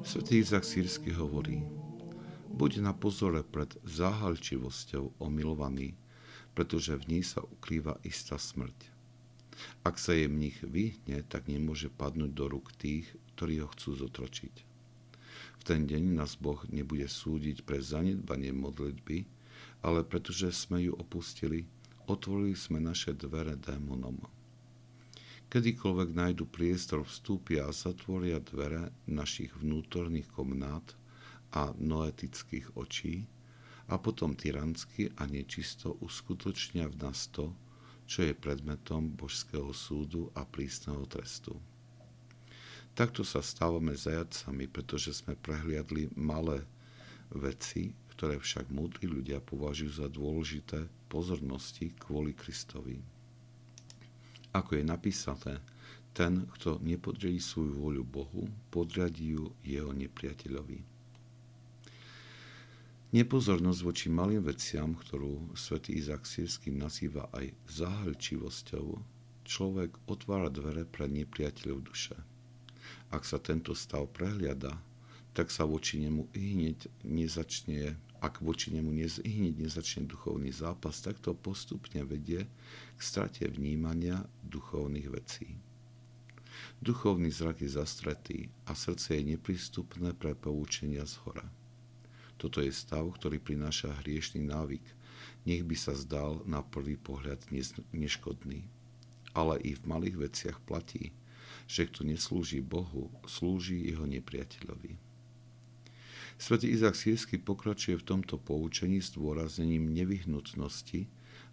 Svetý Izak Sírsky hovorí, buď na pozore pred záhalčivosťou omilovaný, pretože v nej sa ukrýva istá smrť. Ak sa jej mních vyhne, tak nemôže padnúť do rúk tých, ktorí ho chcú zotročiť. V ten deň nás Boh nebude súdiť pre zanedbanie modlitby, ale pretože sme ju opustili, otvorili sme naše dvere démonom. Kedykoľvek nájdu priestor, vstúpia a zatvoria dvere našich vnútorných komnát a noetických očí a potom tyransky a nečisto uskutočnia v nás to, čo je predmetom božského súdu a prísneho trestu. Takto sa stávame zajacami, pretože sme prehliadli malé veci, ktoré však múdri ľudia považujú za dôležité pozornosti kvôli Kristovi. Ako je napísané, ten, kto nepodriadí svoju voľu Bohu, podriadí ju jeho nepriateľovi. Nepozornosť voči malým veciam, ktorú svätý Izak Sírsky nazýva aj zahalčivosťou, človek otvára dvere pre nepriateľov duše. Ak sa tento stav prehliada, tak sa voči nemu hneď nezačne, ak voči nemu nez, nezačne duchovný zápas, tak to postupne vedie k strate vnímania duchovných vecí. Duchovný zrak je zastretý a srdce je neprístupné pre poučenia z hora. Toto je stav, ktorý prináša hriešný návyk. Nech by sa zdal na prvý pohľad neškodný. Ale i v malých veciach platí, že kto neslúži Bohu, slúži jeho nepriateľovi. Svetý Izak Sírsky pokračuje v tomto poučení s dôraznením nevyhnutnosti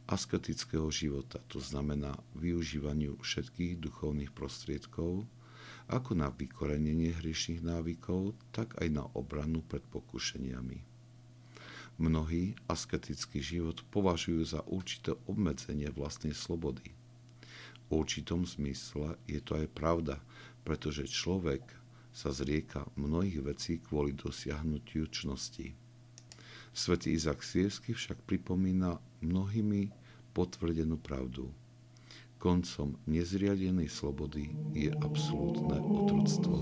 asketického života, to znamená využívaniu všetkých duchovných prostriedkov, ako na vykorenenie hriešných návykov, tak aj na obranu pred pokušeniami. Mnohí asketický život považujú za určité obmedzenie vlastnej slobody. V určitom zmysle je to aj pravda, pretože človek sa zrieka mnohých vecí kvôli dosiahnutiu čnosti. Svetý Izak Siersky však pripomína mnohými potvrdenú pravdu – Koncom nezriadenej slobody je absolútne otroctvo.